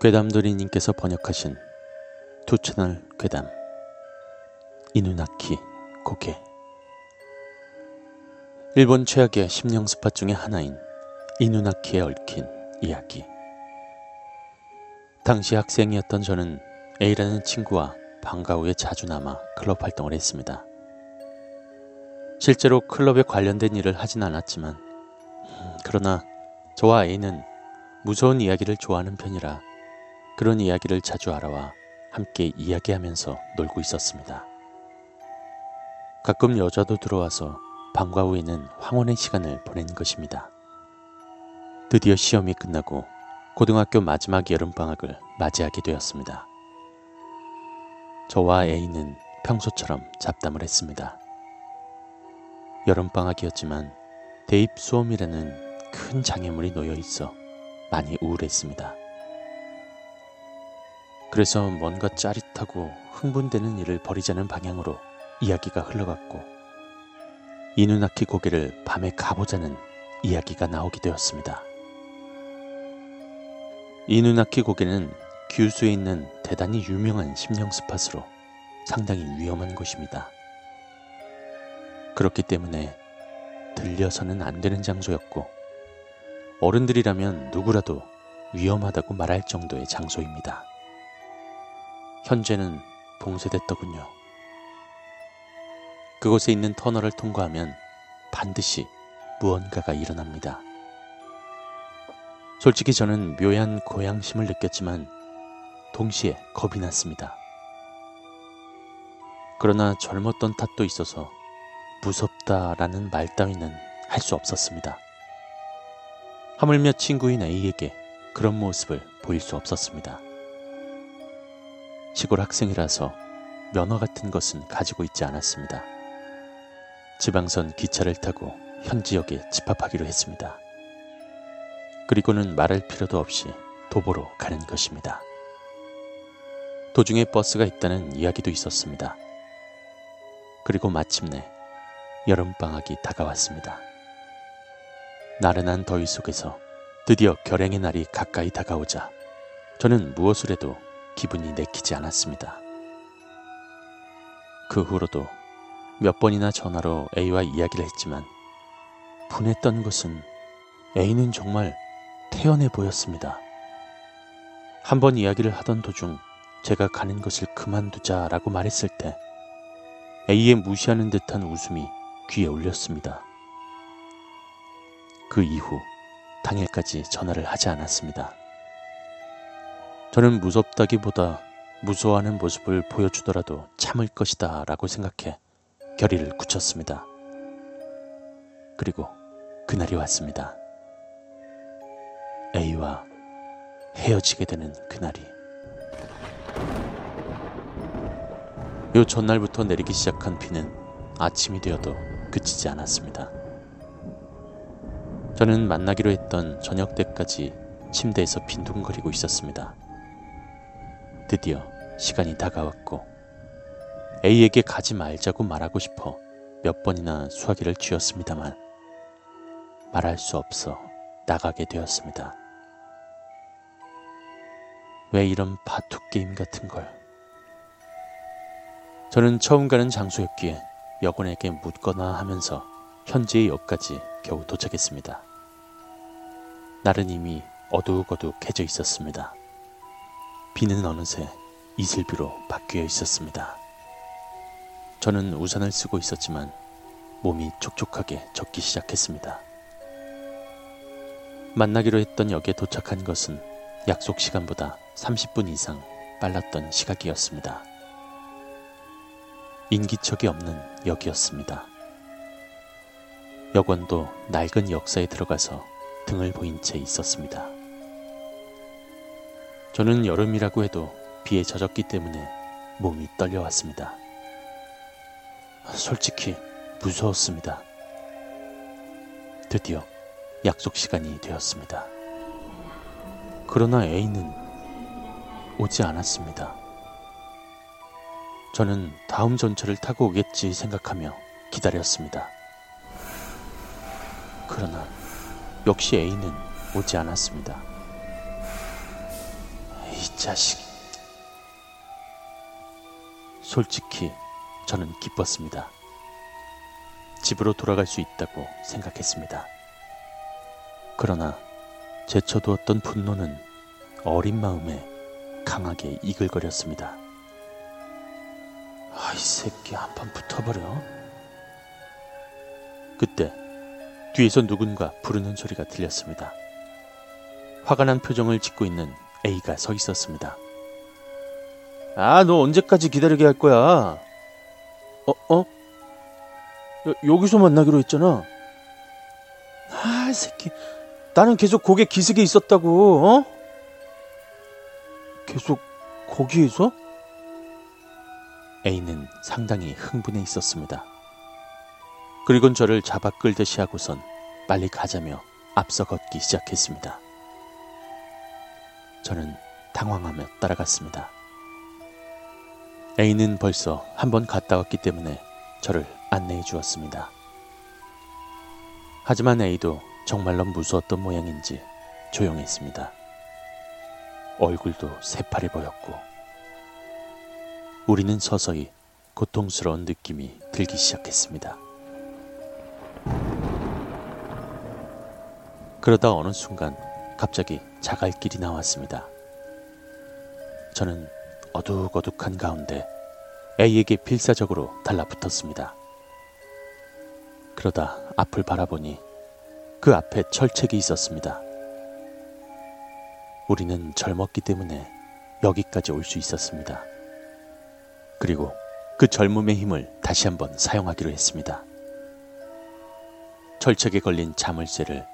괴담돌이님께서 번역하신 투채널 괴담. 이누나키 고개. 일본 최악의 심령 스팟 중의 하나인 이누나키에 얽힌 이야기. 당시 학생이었던 저는 A라는 친구와 방과 후에 자주 남아 클럽 활동을 했습니다. 실제로 클럽에 관련된 일을 하진 않았지만 음, 그러나 저와 A는 무서운 이야기를 좋아하는 편이라 그런 이야기를 자주 알아와 함께 이야기하면서 놀고 있었습니다. 가끔 여자도 들어와서 방과 후에는 황혼의 시간을 보낸 것입니다. 드디어 시험이 끝나고 고등학교 마지막 여름방학을 맞이하게 되었습니다. 저와 A는 평소처럼 잡담을 했습니다. 여름방학이었지만 대입 수험이라는 큰 장애물이 놓여 있어 많이 우울했습니다. 그래서 뭔가 짜릿하고 흥분되는 일을 벌이자는 방향으로 이야기가 흘러갔고 이누나키 고개를 밤에 가보자는 이야기가 나오게 되었습니다. 이누나키 고개는 규수에 있는 대단히 유명한 심령 스팟으로 상당히 위험한 곳입니다. 그렇기 때문에 들려서는 안 되는 장소였고 어른들이라면 누구라도 위험하다고 말할 정도의 장소입니다. 현재는 봉쇄됐더군요. 그곳에 있는 터널을 통과하면 반드시 무언가가 일어납니다. 솔직히 저는 묘한 고양심을 느꼈지만 동시에 겁이 났습니다. 그러나 젊었던 탓도 있어서 무섭다라는 말 따위는 할 수 없었습니다. 하물며 친구인 A에게 그런 모습을 보일 수 없었습니다. 시골 학생이라서 면허 같은 것은 가지고 있지 않았습니다. 지방선 기차를 타고 현 지역에 집합하기로 했습니다. 그리고는 말할 필요도 없이 도보로 가는 것입니다. 도중에 버스가 있다는 이야기도 있었습니다. 그리고 마침내 여름방학이 다가왔습니다. 나른한 더위 속에서 드디어 결행의 날이 가까이 다가오자 저는 무엇을 해도 기분이 내키지 않았습니다. 그 후로도 몇 번이나 전화로 A와 이야기를 했지만 분했던 것은 A는 정말 태연해 보였습니다. 한 번 이야기를 하던 도중 제가 가는 것을 그만두자라고 말했을 때 A의 무시하는 듯한 웃음이 귀에 울렸습니다. 그 이후 당일까지 전화를 하지 않았습니다. 저는 무섭다기보다 무서워하는 모습을 보여주더라도 참을 것이다 라고 생각해 결의를 굳혔습니다. 그리고 그날이 왔습니다. A와 헤어지게 되는 그날이. 요 전날부터 내리기 시작한 비는 아침이 되어도 그치지 않았습니다. 저는 만나기로 했던 저녁 때까지 침대에서 빈둥거리고 있었습니다. 드디어 시간이 다가왔고 A에게 가지 말자고 말하고 싶어 몇 번이나 수화기를 쥐었습니다만 말할 수 없어 나가게 되었습니다. 왜 이런 바둑 게임 같은 걸? 저는 처음 가는 장소였기에 여군에게 묻거나 하면서 현지의 역까지 겨우 도착했습니다. 날은 이미 어둑어둑해져 있었습니다. 비는 어느새 이슬비로 바뀌어 있었습니다. 저는 우산을 쓰고 있었지만 몸이 촉촉하게 젖기 시작했습니다. 만나기로 했던 역에 도착한 것은 약속 시간보다 30분 이상 빨랐던 시각이었습니다. 인기척이 없는 역이었습니다. 여권도 낡은 역사에 들어가서 등을 보인 채 있었습니다. 저는 여름이라고 해도 비에 젖었기 때문에 몸이 떨려왔습니다. 솔직히 무서웠습니다. 드디어 약속 시간이 되었습니다. 그러나 A는 오지 않았습니다. 저는 다음 전철을 타고 오겠지 생각하며 기다렸습니다. 그러나 역시 A는 오지 않았습니다. 이 자식. 솔직히 저는 기뻤습니다. 집으로 돌아갈 수 있다고 생각했습니다. 그러나 제쳐두었던 분노는 어린 마음에 강하게 이글거렸습니다. 아 이 새끼 한 판 붙어버려. 그때 뒤에서 누군가 부르는 소리가 들렸습니다. 화가 난 표정을 짓고 있는 A가 서 있었습니다. 아, 너 언제까지 기다리게 할 거야? 어, 어? 여, 여기서 만나기로 했잖아. 아, 새끼. 나는 계속 고개 기슭에 있었다고, 어? 계속 거기에서? A는 상당히 흥분해 있었습니다. 그리곤 저를 잡아 끌듯이 하고선 빨리 가자며 앞서 걷기 시작했습니다. 저는 당황하며 따라갔습니다. A는 벌써 한 번 갔다 왔기 때문에 저를 안내해 주었습니다. 하지만 A도 정말로 무서웠던 모양인지 조용했습니다. 얼굴도 새파래 보였고, 우리는 서서히 고통스러운 느낌이 들기 시작했습니다. 그러다 어느 순간 갑자기 자갈길이 나왔습니다. 저는 어둑어둑한 가운데 A에게 필사적으로 달라붙었습니다. 그러다 앞을 바라보니 그 앞에 철책이 있었습니다. 우리는 젊었기 때문에 여기까지 올 수 있었습니다. 그리고 그 젊음의 힘을 다시 한번 사용하기로 했습니다. 철책에 걸린 자물쇠를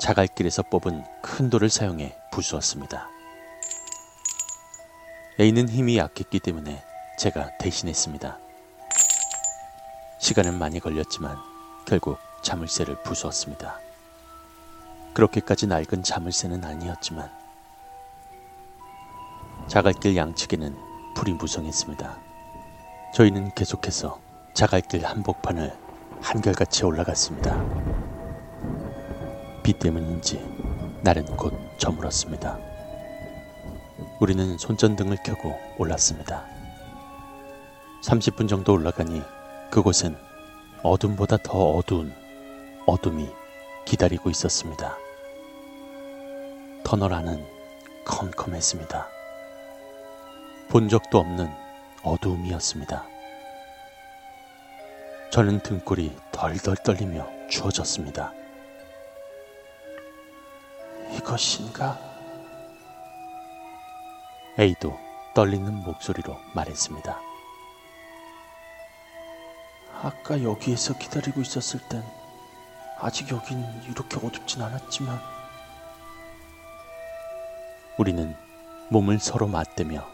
자갈길에서 뽑은 큰 돌을 사용해 부수었습니다. A는 힘이 약했기 때문에 제가 대신했습니다. 시간은 많이 걸렸지만 결국 자물쇠를 부수었습니다. 그렇게까지 낡은 자물쇠는 아니었지만 자갈길 양측에는 불이 무성했습니다. 저희는 계속해서 자갈길 한복판을 한결같이 올라갔습니다. 비 때문인지 날은 곧 저물었습니다. 우리는 손전등을 켜고 올랐습니다. 30분 정도 올라가니 그곳엔 어둠보다 더 어두운 어둠이 기다리고 있었습니다. 터널 안은 컴컴했습니다. 본 적도 없는 어두움이었습니다. 저는 등골이 덜덜 떨리며 추워졌습니다. 이것인가? A도 떨리는 목소리로 말했습니다. 아까 여기에서 기다리고 있었을 땐 아직 여긴 이렇게 어둡진 않았지만 우리는 몸을 서로 맞대며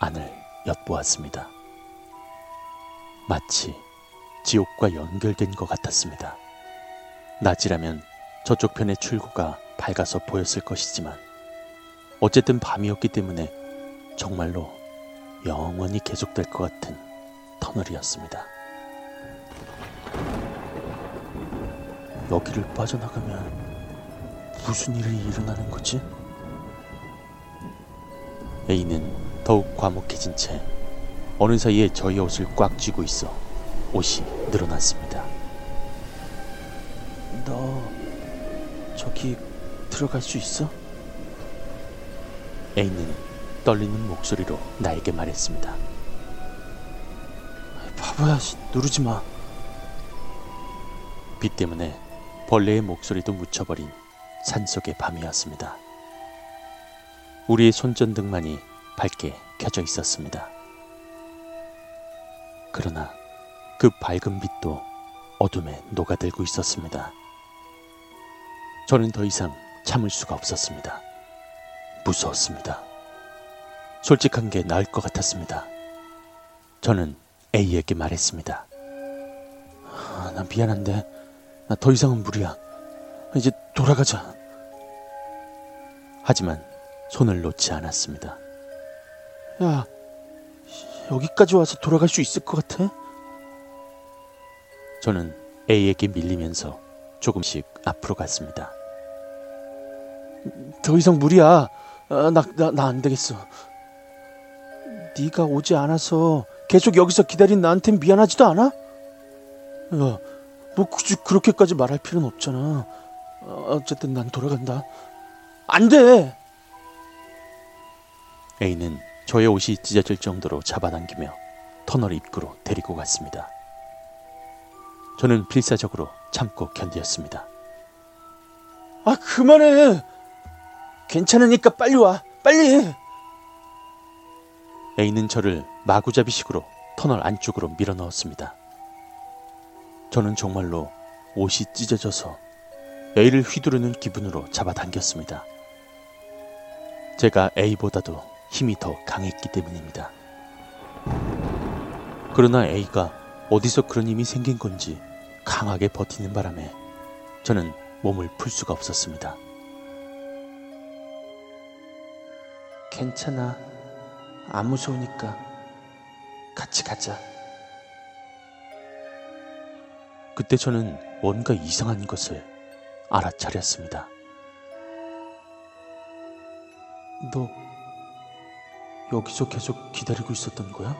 안을 엿보았습니다. 마치 지옥과 연결된 것 같았습니다. 낮이라면 저쪽 편의 출구가 밝아서 보였을 것이지만 어쨌든 밤이었기 때문에 정말로 영원히 계속될 것 같은 터널이었습니다. 여기를 빠져나가면 무슨 일이 일어나는 거지? A는 더욱 과묵해진 채 어느 사이에 저희 옷을 꽉 쥐고 있어 옷이 늘어났습니다. 너 저기 들어갈 수 있어? A는 떨리는 목소리로 나에게 말했습니다. 바보야, 누르지 마. 비 때문에 벌레의 목소리도 묻혀버린 산속의 밤이었습니다. 우리의 손전등만이 밝게 켜져 있었습니다. 그러나 그 밝은 빛도 어둠에 녹아들고 있었습니다. 저는 더 이상 참을 수가 없었습니다. 무서웠습니다. 솔직한 게 나을 것 같았습니다. 저는 A에게 말했습니다. 아, 난 미안한데 나 더 이상은 무리야. 이제 돌아가자. 하지만 손을 놓지 않았습니다. 야, 여기까지 와서 돌아갈 수 있을 것 같아? 저는 A에게 밀리면서 조금씩 앞으로 갔습니다. 더 이상 무리야. 아, 나, 나, 나 안 되겠어. 네가 오지 않아서 계속 여기서 기다린 나한텐 미안하지도 않아? 야, 뭐 굳이 그렇게까지 말할 필요는 없잖아. 어, 어쨌든 난 돌아간다. 안 돼! A는 저의 옷이 찢어질 정도로 잡아당기며 터널 입구로 데리고 갔습니다. 저는 필사적으로 참고 견디었습니다. 아, 그만해! 괜찮으니까 빨리 와! 빨리! A는 저를 마구잡이식으로 터널 안쪽으로 밀어 넣었습니다. 저는 정말로 옷이 찢어져서 A를 휘두르는 기분으로 잡아당겼습니다. 제가 A보다도 힘이 더 강했기 때문입니다. 그러나 A가 어디서 그런 힘이 생긴 건지 강하게 버티는 바람에 저는 몸을 풀 수가 없었습니다. 괜찮아. 안 무서우니까 같이 가자. 그때 저는 뭔가 이상한 것을 알아차렸습니다. 너 여기서 계속 기다리고 있었던 거야?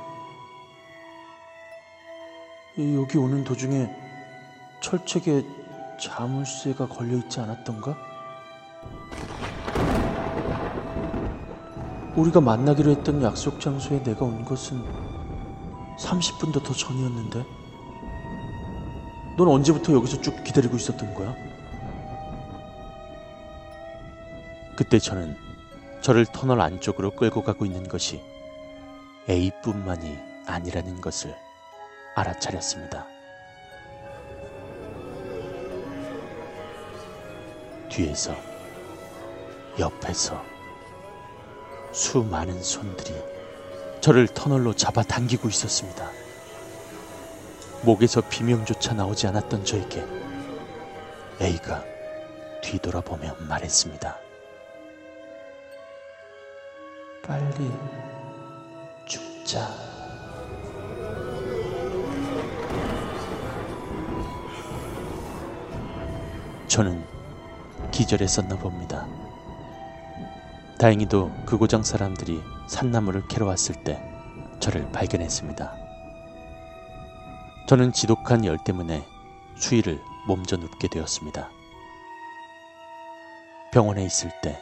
여기 오는 도중에 철책에 자물쇠가 걸려 있지 않았던가? 우리가 만나기로 했던 약속 장소에 내가 온 것은 30분도 더 전이었는데? 넌 언제부터 여기서 쭉 기다리고 있었던 거야? 그때 저는 저를 터널 안쪽으로 끌고 가고 있는 것이 A뿐만이 아니라는 것을 알아차렸습니다. 뒤에서, 옆에서 수많은 손들이 저를 터널로 잡아당기고 있었습니다. 목에서 비명조차 나오지 않았던 저에게 A가 뒤돌아보며 말했습니다. 빨리 죽자. 저는 기절했었나 봅니다. 다행히도 그 고장 사람들이 산나무를 캐러 왔을 때 저를 발견했습니다. 저는 지독한 열 때문에 수위를 몸져 눕게 되었습니다. 병원에 있을 때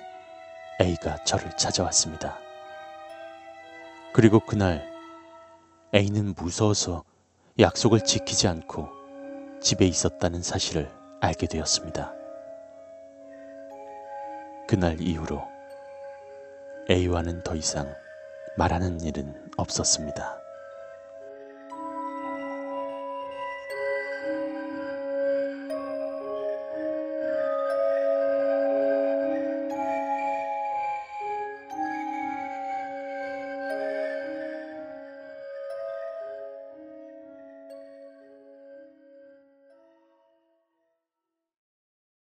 A가 저를 찾아왔습니다. 그리고 그날 A는 무서워서 약속을 지키지 않고 집에 있었다는 사실을 알게 되었습니다. 그날 이후로 A와는 더 이상 말하는 일은 없었습니다.